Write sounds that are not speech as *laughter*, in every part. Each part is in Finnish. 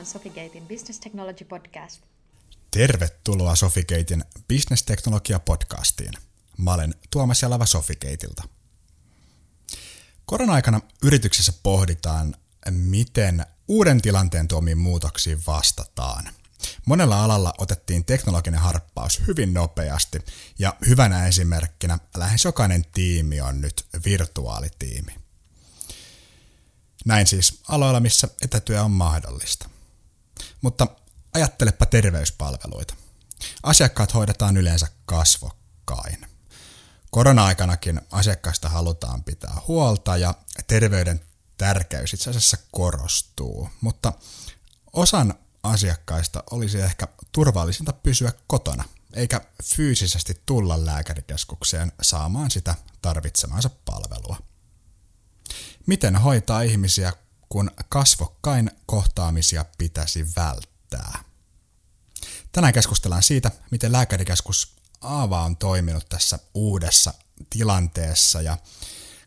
on Sofigatein Business Technology Podcast. Tervetuloa Sofigatein Business Teknologia podcastiin. Mä olen Tuomas Jalava Sofigateilta. Korona-aikana yrityksessä pohditaan, miten uuden tilanteen tuomiin muutoksiin vastataan. Monella alalla otettiin teknologinen harppaus hyvin nopeasti ja hyvänä esimerkkinä lähes jokainen tiimi on nyt virtuaalitiimi. Näin siis aloilla, missä etätyö on mahdollista. Mutta ajattelepa terveyspalveluita. Asiakkaat hoidetaan yleensä kasvokkain. Korona-aikanakin asiakkaista halutaan pitää huolta ja terveyden tärkeys itse asiassa korostuu, mutta osan asiakkaista olisi ehkä turvallisinta pysyä kotona, eikä fyysisesti tulla lääkärikeskukseen saamaan sitä tarvitsemaansa palvelua. Miten hoitaa ihmisiä, kun kasvokkain kohtaamisia pitäisi välttää? Tänään keskustellaan siitä, miten lääkärikeskus Aava on toiminut tässä uudessa tilanteessa ja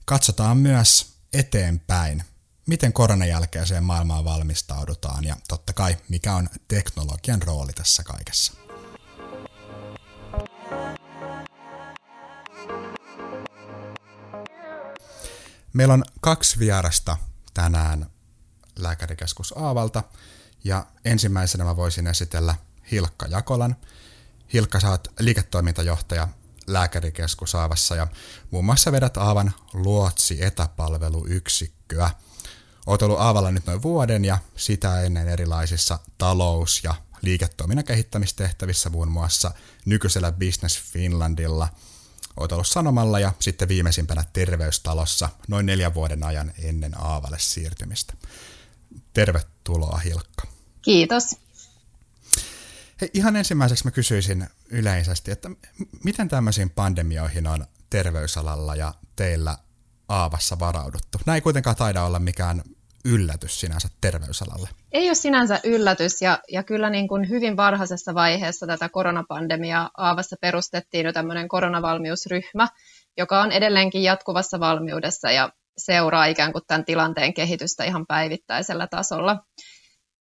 katsotaan myös eteenpäin, miten koronan jälkeiseen maailmaan valmistaudutaan ja totta kai mikä on teknologian rooli tässä kaikessa. Meillä on kaksi vierasta tänään lääkärikeskus Aavalta ja ensimmäisenä mä voisin esitellä Hilkka Jakolan. Hilkka, sä oot liiketoimintajohtaja lääkärikeskus Aavassa ja muun muassa vedät Aavan luotsi etäpalveluyksikköä. Oot ollut Aavalla nyt noin vuoden ja sitä ennen erilaisissa talous- ja liiketoiminnan kehittämistehtävissä muun muassa nykyisellä Business Finlandilla – Oot ollut Sanomalla ja sitten viimeisimpänä Terveystalossa noin neljän vuoden ajan ennen Aavalle siirtymistä. Tervetuloa Hilkka. Kiitos. Hei, ihan ensimmäiseksi mä kysyisin yleisesti, että miten tämmöisiin pandemioihin on terveysalalla ja teillä Aavassa varauduttu? Näin ei kuitenkaan taida olla mikään yllätys sinänsä terveysalalle? Ei ole sinänsä yllätys ja, ja kyllä niin kuin hyvin varhaisessa vaiheessa tätä koronapandemiaa Aavassa perustettiin jo tämmöinen koronavalmiusryhmä, joka on edelleenkin jatkuvassa valmiudessa ja seuraa ikään kuin tämän tilanteen kehitystä ihan päivittäisellä tasolla.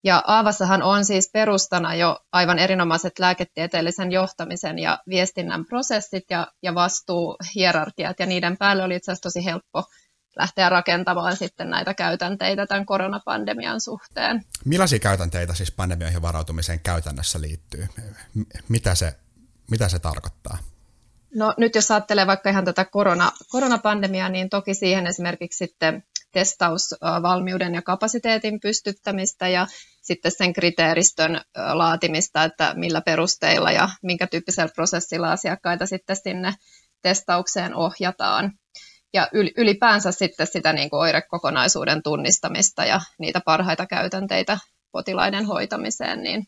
Ja Aavassahan on siis perustana jo aivan erinomaiset lääketieteellisen johtamisen ja viestinnän prosessit ja, ja vastuuhierarkiat, ja niiden päälle oli itse asiassa tosi helppo lähteä rakentamaan sitten näitä käytänteitä tämän koronapandemian suhteen. Millaisia käytänteitä siis pandemioihin varautumiseen käytännössä liittyy? Mitä se, mitä se tarkoittaa? No nyt jos ajattelee vaikka ihan tätä korona, koronapandemiaa, niin toki siihen esimerkiksi sitten testausvalmiuden ja kapasiteetin pystyttämistä ja sitten sen kriteeristön laatimista, että millä perusteilla ja minkä tyyppisellä prosessilla asiakkaita sitten sinne testaukseen ohjataan. Ja ylipäänsä sitten sitä niin kuin oirekokonaisuuden tunnistamista ja niitä parhaita käytänteitä potilaiden hoitamiseen, niin,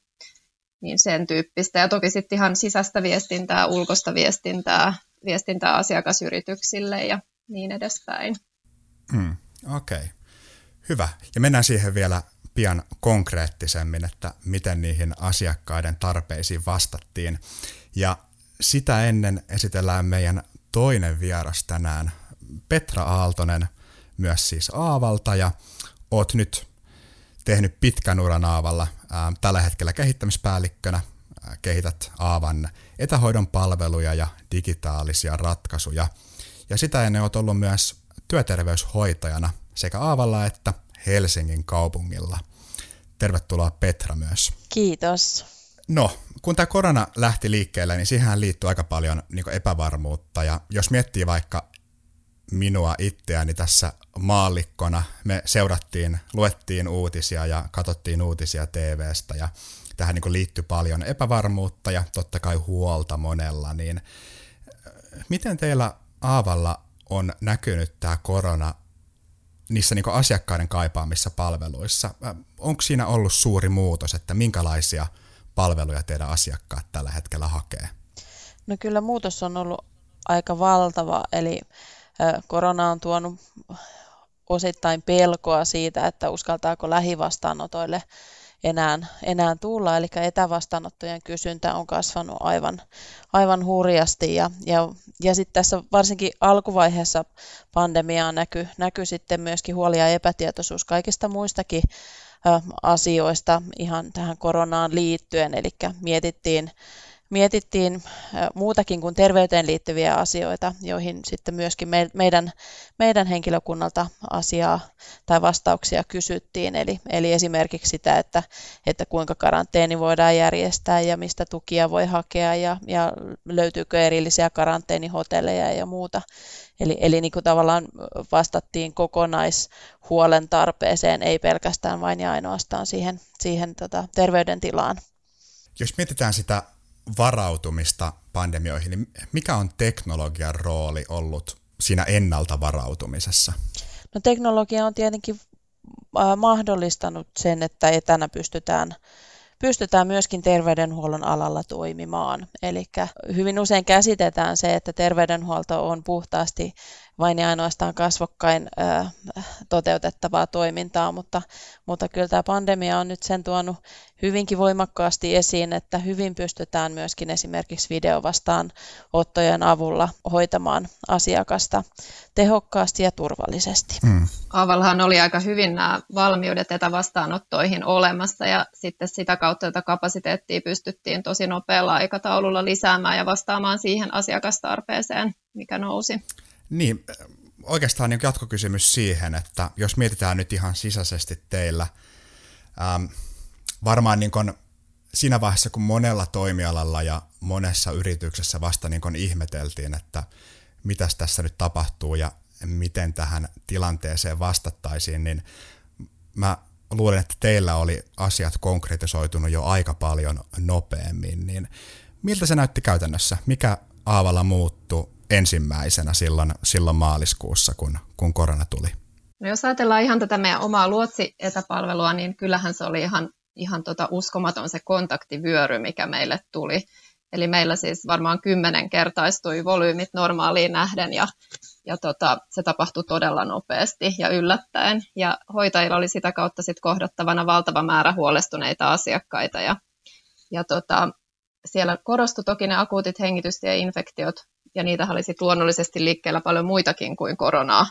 niin sen tyyppistä. Ja toki sitten ihan sisäistä viestintää, ulkoista viestintää, viestintää asiakasyrityksille ja niin edespäin. Mm, Okei, okay. hyvä. Ja mennään siihen vielä pian konkreettisemmin, että miten niihin asiakkaiden tarpeisiin vastattiin. Ja sitä ennen esitellään meidän toinen vieras tänään, Petra Aaltonen myös siis Aavalta ja oot nyt tehnyt pitkän uran Aavalla ää, tällä hetkellä kehittämispäällikkönä. Ää, kehität Aavan etähoidon palveluja ja digitaalisia ratkaisuja. Ja sitä ennen oot ollut myös työterveyshoitajana sekä Aavalla että Helsingin kaupungilla. Tervetuloa Petra myös. Kiitos. No, kun tämä korona lähti liikkeelle, niin siihen liittyy aika paljon niin epävarmuutta. Ja jos miettii vaikka minua itseäni tässä maallikkona. Me seurattiin, luettiin uutisia ja katsottiin uutisia TVstä ja tähän niin liittyy paljon epävarmuutta ja totta kai huolta monella, niin äh, miten teillä Aavalla on näkynyt tämä korona niissä niin asiakkaiden kaipaamissa palveluissa? Äh, Onko siinä ollut suuri muutos, että minkälaisia palveluja teidän asiakkaat tällä hetkellä hakee? No kyllä muutos on ollut aika valtava, eli korona on tuonut osittain pelkoa siitä, että uskaltaako lähivastaanotoille enää, enää tulla, eli etävastaanottojen kysyntä on kasvanut aivan, aivan hurjasti. Ja, ja, ja sitten tässä varsinkin alkuvaiheessa pandemiaa näkyy näky sitten myöskin huoli ja epätietoisuus kaikista muistakin asioista ihan tähän koronaan liittyen, eli mietittiin mietittiin muutakin kuin terveyteen liittyviä asioita, joihin sitten myöskin meidän, meidän henkilökunnalta asiaa tai vastauksia kysyttiin. Eli, eli esimerkiksi sitä, että, että kuinka karanteeni voidaan järjestää ja mistä tukia voi hakea ja, ja löytyykö erillisiä karanteenihotelleja ja muuta. Eli, eli niin kuin tavallaan vastattiin kokonaishuolen tarpeeseen, ei pelkästään vain ja ainoastaan siihen, siihen tota, terveydentilaan. Jos mietitään sitä varautumista pandemioihin, niin mikä on teknologian rooli ollut siinä ennalta varautumisessa? No teknologia on tietenkin mahdollistanut sen, että etänä pystytään pystytään myöskin terveydenhuollon alalla toimimaan. Eli hyvin usein käsitetään se, että terveydenhuolto on puhtaasti vain ja ainoastaan kasvokkain ö, toteutettavaa toimintaa, mutta, mutta kyllä tämä pandemia on nyt sen tuonut hyvinkin voimakkaasti esiin, että hyvin pystytään myöskin esimerkiksi videovastaanottojen avulla hoitamaan asiakasta tehokkaasti ja turvallisesti. Mm. Aavallahan oli aika hyvin nämä valmiudet etävastaanottoihin olemassa ja sitten sitä kautta tätä kapasiteettia pystyttiin tosi nopealla aikataululla lisäämään ja vastaamaan siihen asiakastarpeeseen, mikä nousi. Niin, oikeastaan niin jatkokysymys siihen, että jos mietitään nyt ihan sisäisesti teillä, ähm, varmaan niin kun siinä vaiheessa, kun monella toimialalla ja monessa yrityksessä vasta niin kun ihmeteltiin, että mitäs tässä nyt tapahtuu ja miten tähän tilanteeseen vastattaisiin, niin mä luulen, että teillä oli asiat konkretisoitunut jo aika paljon nopeammin, niin miltä se näytti käytännössä? Mikä Aavalla muuttui ensimmäisenä silloin, silloin maaliskuussa, kun, kun korona tuli? No jos ajatellaan ihan tätä meidän omaa luotsi-etäpalvelua, niin kyllähän se oli ihan, ihan tota uskomaton se kontaktivyöry, mikä meille tuli. Eli meillä siis varmaan kymmenen kertaistui volyymit normaaliin nähden ja, ja tota, se tapahtui todella nopeasti ja yllättäen. Ja hoitajilla oli sitä kautta sit kohdattavana valtava määrä huolestuneita asiakkaita ja, ja tota, siellä korostui toki ne akuutit hengitystieinfektiot, ja niitä oli sitten luonnollisesti liikkeellä paljon muitakin kuin koronaa.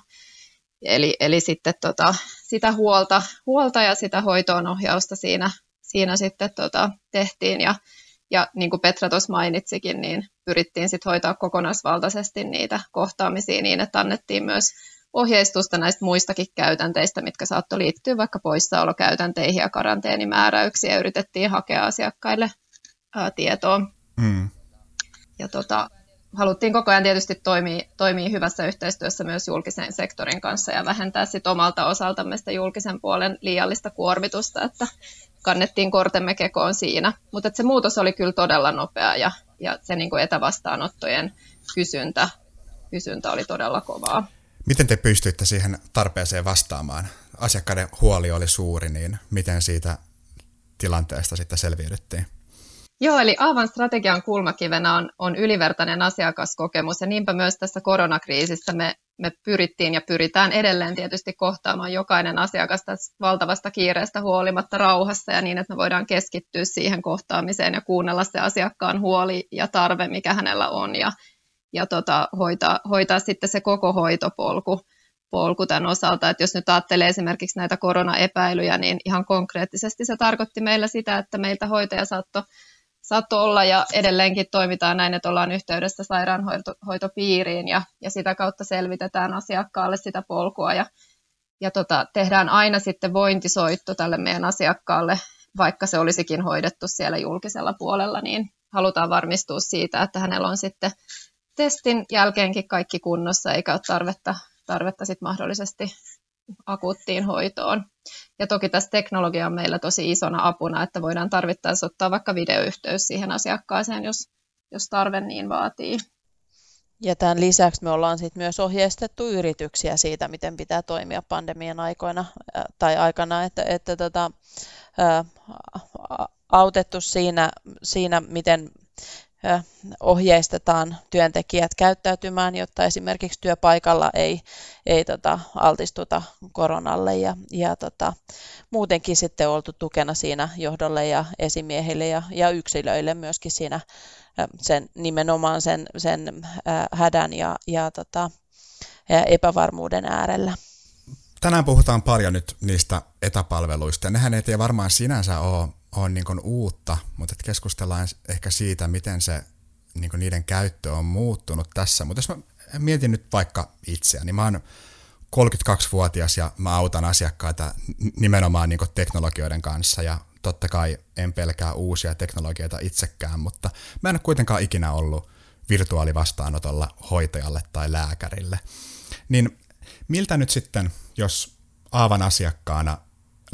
Eli, eli sitten tota, sitä huolta, huolta ja sitä hoitoon ohjausta siinä, siinä sitten tota, tehtiin. Ja, ja niin kuin Petra tuossa mainitsikin, niin pyrittiin sitten hoitaa kokonaisvaltaisesti niitä kohtaamisia niin, että annettiin myös ohjeistusta näistä muistakin käytänteistä, mitkä saattoi liittyä vaikka poissaolokäytänteihin ja karanteenimääräyksiä, ja yritettiin hakea asiakkaille ää, tietoa. Mm. Ja tota, haluttiin koko ajan tietysti toimia, toimia hyvässä yhteistyössä myös julkisen sektorin kanssa ja vähentää sit omalta osaltamme sitä julkisen puolen liiallista kuormitusta, että kannettiin kortemme kekoon siinä. Mutta se muutos oli kyllä todella nopea ja, ja se niin etävastaanottojen kysyntä, kysyntä oli todella kovaa. Miten te pystyitte siihen tarpeeseen vastaamaan? Asiakkaiden huoli oli suuri, niin miten siitä tilanteesta sitten selviydyttiin? Joo, eli Aavan strategian kulmakivenä on, on ylivertainen asiakaskokemus ja niinpä myös tässä koronakriisissä me, me pyrittiin ja pyritään edelleen tietysti kohtaamaan jokainen asiakas tästä valtavasta kiireestä huolimatta rauhassa ja niin, että me voidaan keskittyä siihen kohtaamiseen ja kuunnella se asiakkaan huoli ja tarve, mikä hänellä on ja, ja tota, hoitaa, hoitaa sitten se koko hoitopolku polku tämän osalta. Että jos nyt ajattelee esimerkiksi näitä koronaepäilyjä, niin ihan konkreettisesti se tarkoitti meillä sitä, että meiltä hoitaja saattoi saattoi olla ja edelleenkin toimitaan näin, että ollaan yhteydessä sairaanhoitopiiriin ja, ja sitä kautta selvitetään asiakkaalle sitä polkua ja, ja tota, tehdään aina sitten vointisoitto tälle meidän asiakkaalle, vaikka se olisikin hoidettu siellä julkisella puolella, niin halutaan varmistua siitä, että hänellä on sitten testin jälkeenkin kaikki kunnossa eikä ole tarvetta, tarvetta sit mahdollisesti akuuttiin hoitoon. Ja toki tässä teknologia on meillä tosi isona apuna, että voidaan tarvittaessa ottaa vaikka videoyhteys siihen asiakkaaseen, jos, jos tarve niin vaatii. Ja tämän lisäksi me ollaan sit myös ohjeistettu yrityksiä siitä, miten pitää toimia pandemian aikoina tai aikana, että, että tota, ää, autettu siinä, siinä, miten ohjeistetaan työntekijät käyttäytymään, jotta esimerkiksi työpaikalla ei, ei tota, altistuta koronalle ja, ja tota, muutenkin sitten oltu tukena siinä johdolle ja esimiehille ja, ja yksilöille myöskin siinä sen, nimenomaan sen, sen hädän ja, ja tota, epävarmuuden äärellä. tänään puhutaan paljon nyt niistä etäpalveluista. Nehän ei varmaan sinänsä ole, ole niin uutta, mutta keskustellaan ehkä siitä, miten se niin niiden käyttö on muuttunut tässä. Mutta jos mä mietin nyt vaikka itseäni, niin mä oon 32-vuotias ja mä autan asiakkaita nimenomaan niin teknologioiden kanssa ja totta kai en pelkää uusia teknologioita itsekään, mutta mä en ole kuitenkaan ikinä ollut virtuaalivastaanotolla hoitajalle tai lääkärille. Niin miltä nyt sitten, jos Aavan asiakkaana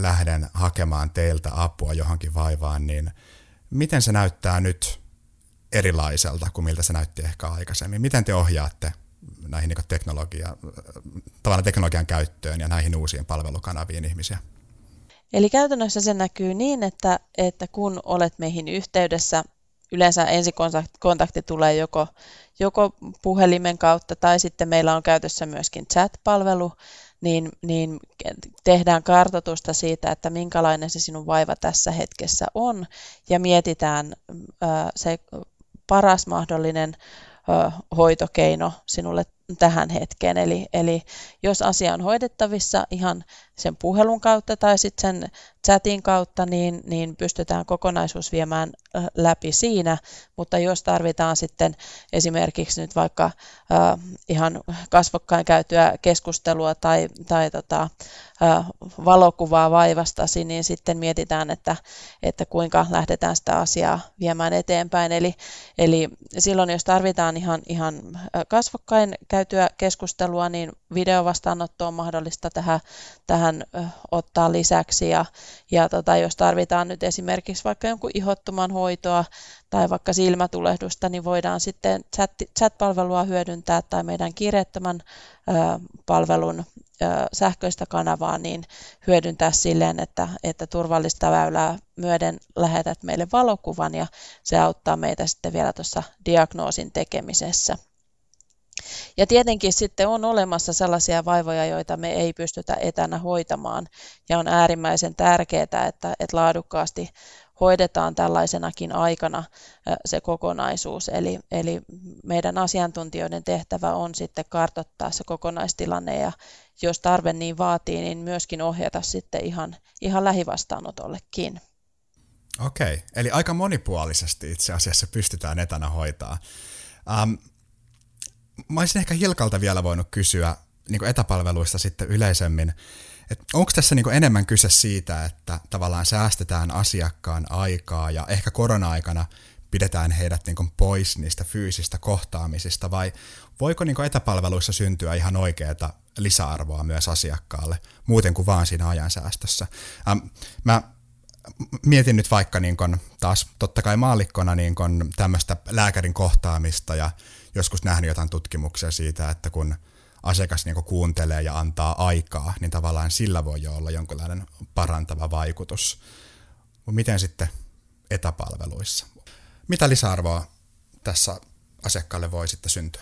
lähden hakemaan teiltä apua johonkin vaivaan, niin miten se näyttää nyt erilaiselta kuin miltä se näytti ehkä aikaisemmin? Miten te ohjaatte näihin niin teknologia, tavallaan teknologian käyttöön ja näihin uusiin palvelukanaviin ihmisiä? Eli käytännössä se näkyy niin, että, että kun olet meihin yhteydessä, yleensä ensikontakti tulee joko, joko puhelimen kautta tai sitten meillä on käytössä myöskin chat-palvelu, niin, niin tehdään kartoitusta siitä, että minkälainen se sinun vaiva tässä hetkessä on ja mietitään ää, se paras mahdollinen hoitokeino sinulle tähän hetkeen. Eli, eli jos asia on hoidettavissa ihan sen puhelun kautta tai sitten sen chatin kautta, niin, niin pystytään kokonaisuus viemään läpi siinä, mutta jos tarvitaan sitten esimerkiksi nyt vaikka äh, ihan kasvokkain käytyä keskustelua tai, tai tota, äh, valokuvaa vaivastasi, niin sitten mietitään, että, että kuinka lähdetään sitä asiaa viemään eteenpäin. Eli, eli silloin, jos tarvitaan ihan, ihan kasvokkain käytyä keskustelua, niin videovastaanotto on mahdollista tähän, tähän ottaa lisäksi ja, ja tota, jos tarvitaan nyt esimerkiksi vaikka jonkun ihottuman hoitoa tai vaikka silmätulehdusta, niin voidaan sitten chat, chat-palvelua hyödyntää tai meidän kiireettömän ö, palvelun ö, sähköistä kanavaa niin hyödyntää silleen, että, että turvallista väylää myöden lähetät meille valokuvan ja se auttaa meitä sitten vielä tuossa diagnoosin tekemisessä. Ja tietenkin sitten on olemassa sellaisia vaivoja, joita me ei pystytä etänä hoitamaan. Ja on äärimmäisen tärkeää, että, että laadukkaasti hoidetaan tällaisenakin aikana se kokonaisuus. Eli, eli meidän asiantuntijoiden tehtävä on sitten kartoittaa se kokonaistilanne ja jos tarve niin vaatii, niin myöskin ohjata sitten ihan, ihan lähivastaanotollekin. Okei, eli aika monipuolisesti itse asiassa pystytään etänä hoitaa. Um, mä olisin ehkä Hilkalta vielä voinut kysyä niin etäpalveluista sitten yleisemmin, että onko tässä niin enemmän kyse siitä, että tavallaan säästetään asiakkaan aikaa ja ehkä korona-aikana pidetään heidät niin pois niistä fyysistä kohtaamisista, vai voiko niin etäpalveluissa syntyä ihan oikeaa lisäarvoa myös asiakkaalle, muuten kuin vaan siinä ajansäästössä? Ähm, mä mietin nyt vaikka niin kun, taas totta kai maallikkona niin tämmöistä lääkärin kohtaamista ja joskus nähnyt jotain tutkimuksia siitä, että kun asiakas niin kuuntelee ja antaa aikaa, niin tavallaan sillä voi jo olla jonkinlainen parantava vaikutus. Miten sitten etäpalveluissa? Mitä lisäarvoa tässä asiakkaalle voi sitten syntyä?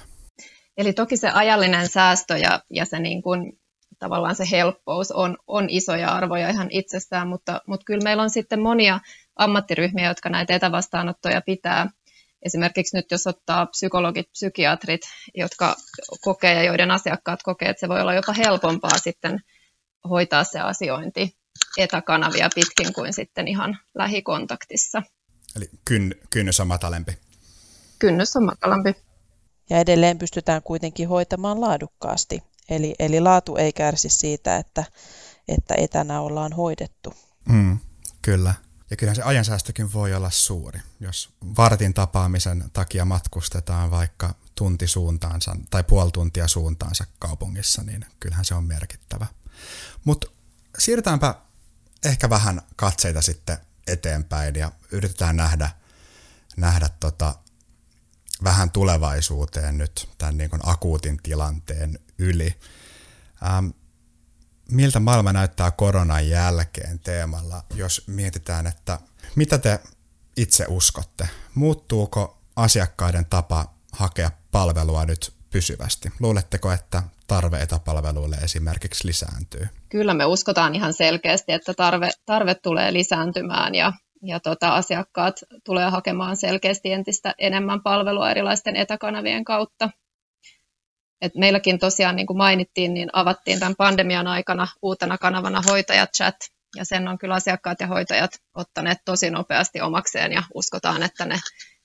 Eli toki se ajallinen säästö ja, ja se niin kuin, tavallaan se helppous on, on isoja arvoja ihan itsessään, mutta, mutta kyllä meillä on sitten monia ammattiryhmiä, jotka näitä etävastaanottoja pitää esimerkiksi nyt jos ottaa psykologit, psykiatrit, jotka kokee ja joiden asiakkaat kokee, että se voi olla jopa helpompaa sitten hoitaa se asiointi etäkanavia pitkin kuin sitten ihan lähikontaktissa. Eli kyn, kynnys on matalempi. Kynnys on matalampi. Ja edelleen pystytään kuitenkin hoitamaan laadukkaasti. Eli, eli laatu ei kärsi siitä, että, että etänä ollaan hoidettu. Mm, kyllä. Ja kyllähän se ajansäästökin voi olla suuri, jos vartin tapaamisen takia matkustetaan vaikka tunti suuntaansa tai puoli tuntia suuntaansa kaupungissa, niin kyllähän se on merkittävä. Mutta siirrytäänpä ehkä vähän katseita sitten eteenpäin ja yritetään nähdä, nähdä tota, vähän tulevaisuuteen nyt tämän niin akuutin tilanteen yli. Ähm, miltä maailma näyttää koronan jälkeen teemalla, jos mietitään, että mitä te itse uskotte? Muuttuuko asiakkaiden tapa hakea palvelua nyt pysyvästi? Luuletteko, että tarve etäpalveluille esimerkiksi lisääntyy? Kyllä me uskotaan ihan selkeästi, että tarve, tarve tulee lisääntymään ja, ja tota, asiakkaat tulee hakemaan selkeästi entistä enemmän palvelua erilaisten etäkanavien kautta. Et meilläkin tosiaan, niin kuin mainittiin, niin avattiin tämän pandemian aikana uutena kanavana hoitajachat, ja sen on kyllä asiakkaat ja hoitajat ottaneet tosi nopeasti omakseen, ja uskotaan, että ne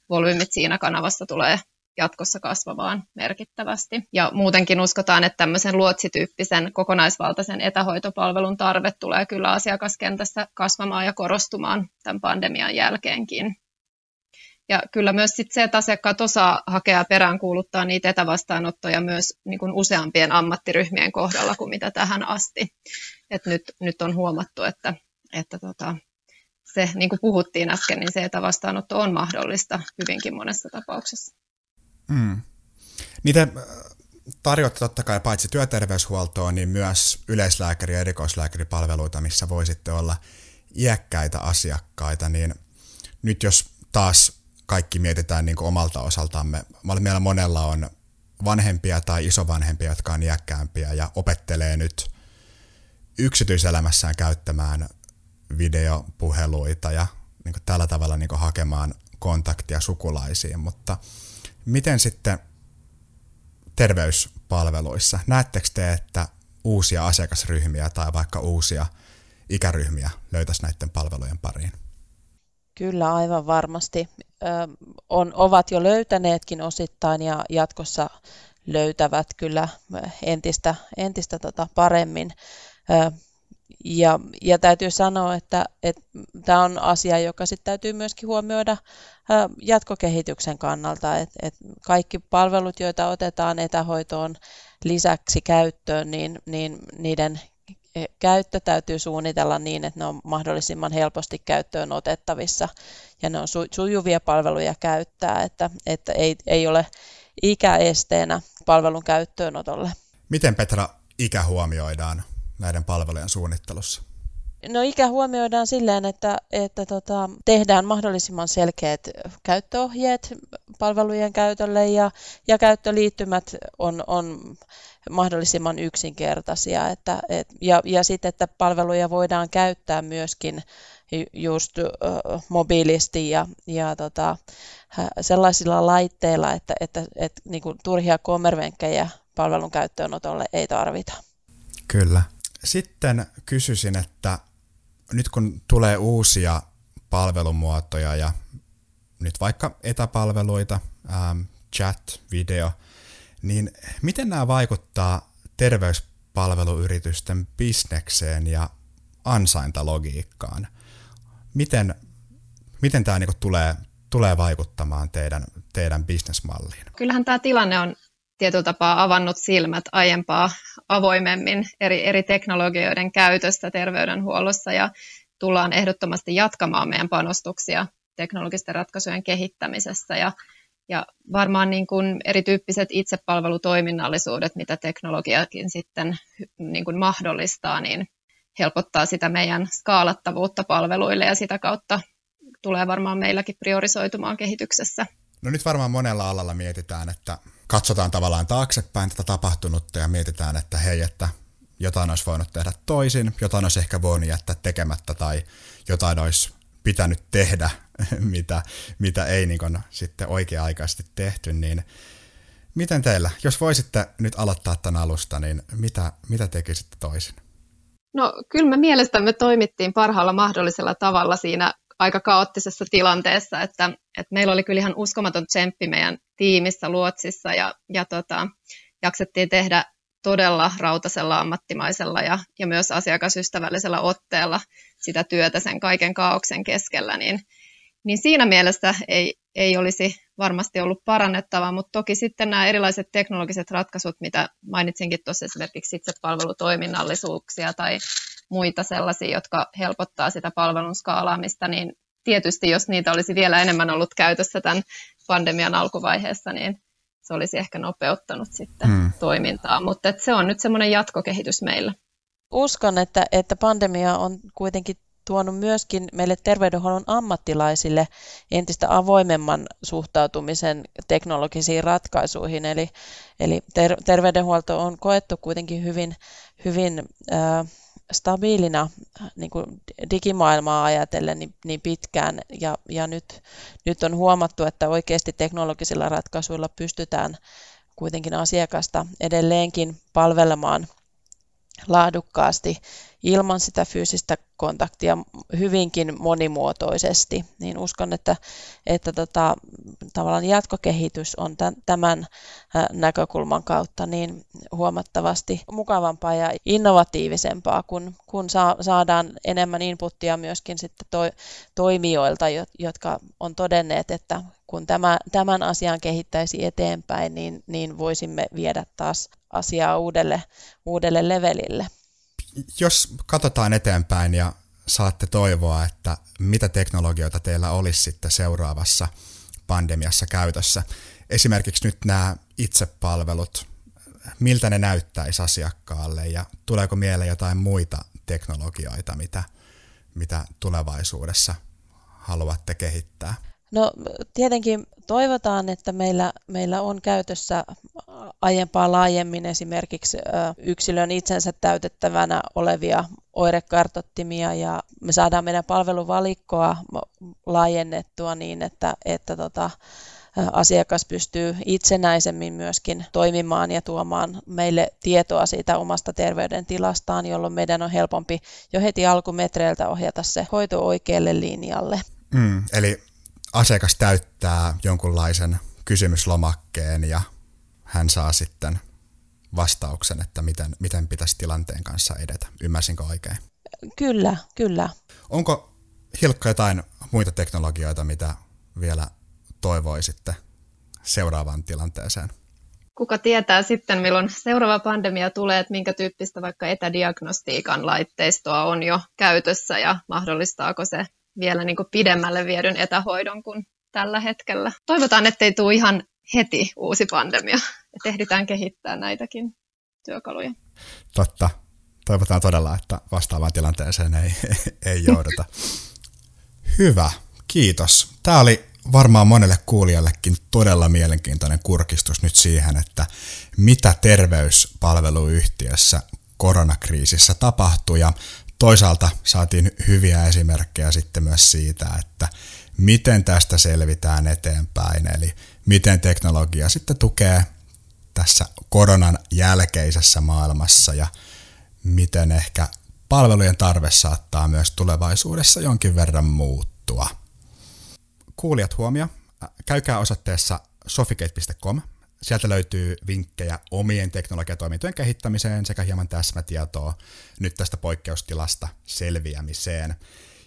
volyymit siinä kanavassa tulee jatkossa kasvamaan merkittävästi. Ja muutenkin uskotaan, että tämmöisen luotsityyppisen kokonaisvaltaisen etähoitopalvelun tarve tulee kyllä asiakaskentässä kasvamaan ja korostumaan tämän pandemian jälkeenkin. Ja kyllä myös sit se, että asiakkaat osaa hakea perään kuuluttaa niitä etävastaanottoja myös niin kuin useampien ammattiryhmien kohdalla kuin mitä tähän asti. Et nyt, nyt on huomattu, että, että tota, se, niin kuin puhuttiin äsken, niin se etävastaanotto on mahdollista hyvinkin monessa tapauksessa. Mm. Niitä äh, tarjoatte totta kai paitsi työterveyshuoltoa, niin myös yleislääkäri- ja erikoislääkäripalveluita, missä voisitte olla iäkkäitä asiakkaita, niin nyt jos taas kaikki mietitään niin kuin omalta osaltamme, meillä monella on vanhempia tai isovanhempia, jotka on iäkkäämpiä ja opettelee nyt yksityiselämässään käyttämään videopuheluita ja niin kuin tällä tavalla niin kuin hakemaan kontaktia sukulaisiin, mutta Miten sitten terveyspalveluissa, näettekö te, että uusia asiakasryhmiä tai vaikka uusia ikäryhmiä löytäisi näiden palvelujen pariin? Kyllä, aivan varmasti. On, ovat jo löytäneetkin osittain ja jatkossa löytävät kyllä entistä, entistä tota paremmin. Ja, ja täytyy sanoa, että, että tämä on asia, joka sitten täytyy myöskin huomioida jatkokehityksen kannalta, että, että kaikki palvelut, joita otetaan etähoitoon lisäksi käyttöön, niin, niin niiden käyttö täytyy suunnitella niin, että ne on mahdollisimman helposti käyttöön otettavissa ja ne on sujuvia palveluja käyttää, että, että ei, ei ole ikäesteenä palvelun käyttöönotolle. Miten Petra ikä huomioidaan näiden palvelujen suunnittelussa? No ikä huomioidaan silleen, että, että tota, tehdään mahdollisimman selkeät käyttöohjeet palvelujen käytölle ja, ja käyttöliittymät on, on mahdollisimman yksinkertaisia. Että, et, ja, ja sitten, että palveluja voidaan käyttää myöskin just uh, mobiilisti ja, ja tota, sellaisilla laitteilla, että, että, että niin kuin turhia kommervenkkejä palvelun käyttöönotolle ei tarvita. Kyllä. Sitten kysyisin, että nyt kun tulee uusia palvelumuotoja ja nyt vaikka etäpalveluita, ähm, chat, video, niin miten nämä vaikuttaa terveyspalveluyritysten bisnekseen ja ansaintalogiikkaan? Miten, miten tämä niinku tulee, tulee vaikuttamaan teidän, teidän bisnesmalliin? Kyllähän tämä tilanne on tietyllä tapaa avannut silmät aiempaa avoimemmin eri, eri teknologioiden käytöstä terveydenhuollossa ja tullaan ehdottomasti jatkamaan meidän panostuksia teknologisten ratkaisujen kehittämisessä ja, ja varmaan niin kuin erityyppiset itsepalvelutoiminnallisuudet, mitä teknologiakin sitten niin kuin mahdollistaa, niin helpottaa sitä meidän skaalattavuutta palveluille ja sitä kautta tulee varmaan meilläkin priorisoitumaan kehityksessä. No nyt varmaan monella alalla mietitään, että katsotaan tavallaan taaksepäin tätä tapahtunutta ja mietitään, että hei, että jotain olisi voinut tehdä toisin, jotain olisi ehkä voinut jättää tekemättä tai jotain olisi pitänyt tehdä, *laughs* mitä, mitä ei niin kuin sitten oikea-aikaisesti tehty, niin miten teillä, jos voisitte nyt aloittaa tämän alusta, niin mitä, mitä tekisitte toisin? No kyllä me mielestämme toimittiin parhaalla mahdollisella tavalla siinä aika kaoottisessa tilanteessa, että, että meillä oli kyllä ihan uskomaton tsemppi meidän tiimissä Luotsissa ja, ja tota, jaksettiin tehdä todella rautasella ammattimaisella ja, ja myös asiakasystävällisellä otteella sitä työtä sen kaiken kaauksen keskellä, niin, niin siinä mielessä ei, ei olisi varmasti ollut parannettavaa, mutta toki sitten nämä erilaiset teknologiset ratkaisut, mitä mainitsinkin tuossa esimerkiksi itse palvelutoiminnallisuuksia tai muita sellaisia, jotka helpottaa sitä palvelun skaalaamista, niin tietysti jos niitä olisi vielä enemmän ollut käytössä tämän pandemian alkuvaiheessa, niin se olisi ehkä nopeuttanut sitten hmm. toimintaa, mutta se on nyt semmoinen jatkokehitys meillä. Uskon, että, että pandemia on kuitenkin tuonut myöskin meille terveydenhuollon ammattilaisille entistä avoimemman suhtautumisen teknologisiin ratkaisuihin. Eli, eli ter- terveydenhuolto on koettu kuitenkin hyvin, hyvin äh, stabiilina niin kuin digimaailmaa ajatellen niin, niin pitkään. Ja, ja nyt, nyt on huomattu, että oikeasti teknologisilla ratkaisuilla pystytään kuitenkin asiakasta edelleenkin palvelemaan laadukkaasti ilman sitä fyysistä kontaktia hyvinkin monimuotoisesti, niin uskon, että, että tota, tavallaan jatkokehitys on tämän näkökulman kautta niin huomattavasti mukavampaa ja innovatiivisempaa, kun, kun saadaan enemmän inputtia myöskin sitten to, toimijoilta, jotka on todenneet, että kun tämä, tämän asian kehittäisi eteenpäin, niin, niin voisimme viedä taas asiaa uudelle, uudelle levelille. Jos katsotaan eteenpäin ja saatte toivoa, että mitä teknologioita teillä olisi sitten seuraavassa pandemiassa käytössä. Esimerkiksi nyt nämä itsepalvelut, miltä ne näyttäisi asiakkaalle ja tuleeko mieleen jotain muita teknologioita, mitä, mitä tulevaisuudessa haluatte kehittää? No tietenkin toivotaan, että meillä, meillä on käytössä aiempaa laajemmin esimerkiksi yksilön itsensä täytettävänä olevia oirekartottimia ja me saadaan meidän palveluvalikkoa laajennettua niin, että, että tota, asiakas pystyy itsenäisemmin myöskin toimimaan ja tuomaan meille tietoa siitä omasta terveydentilastaan, jolloin meidän on helpompi jo heti alkumetreiltä ohjata se hoito oikealle linjalle. Mm, eli asiakas täyttää jonkunlaisen kysymyslomakkeen ja hän saa sitten vastauksen, että miten, miten pitäisi tilanteen kanssa edetä. Ymmärsinkö oikein? Kyllä, kyllä. Onko Hilkka jotain muita teknologioita, mitä vielä toivoisitte seuraavaan tilanteeseen? Kuka tietää sitten, milloin seuraava pandemia tulee, että minkä tyyppistä vaikka etädiagnostiikan laitteistoa on jo käytössä ja mahdollistaako se vielä niin kuin pidemmälle viedyn etähoidon kuin tällä hetkellä. Toivotaan, ettei tule ihan heti uusi pandemia, että ehditään kehittää näitäkin työkaluja. Totta. Toivotaan todella, että vastaavaan tilanteeseen ei, *laughs* ei jouduta. Hyvä, kiitos. Tämä oli varmaan monelle kuulijallekin todella mielenkiintoinen kurkistus nyt siihen, että mitä terveyspalveluyhtiössä koronakriisissä tapahtui ja toisaalta saatiin hyviä esimerkkejä sitten myös siitä, että miten tästä selvitään eteenpäin, eli miten teknologia sitten tukee tässä koronan jälkeisessä maailmassa ja miten ehkä palvelujen tarve saattaa myös tulevaisuudessa jonkin verran muuttua. Kuulijat huomio, käykää osoitteessa sofigate.com. Sieltä löytyy vinkkejä omien teknologiatoimintojen kehittämiseen sekä hieman täsmätietoa nyt tästä poikkeustilasta selviämiseen.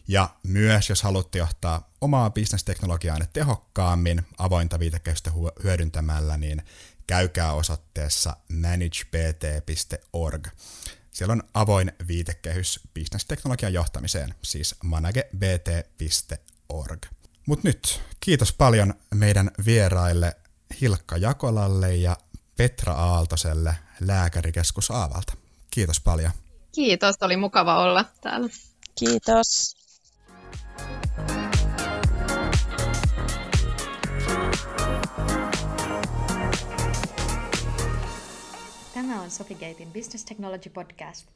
Ja myös, jos haluatte johtaa omaa bisnesteknologiaanne tehokkaammin avointa viitekehystä hyödyntämällä, niin käykää osoitteessa managebt.org. Siellä on avoin viitekehys bisnesteknologian johtamiseen, siis managebt.org. Mutta nyt kiitos paljon meidän vieraille Hilkka Jakolalle ja Petra Aaltoselle Lääkärikeskus Aavalta. Kiitos paljon. Kiitos, oli mukava olla täällä. Kiitos. Tämä on Sofigatein Business Technology Podcast.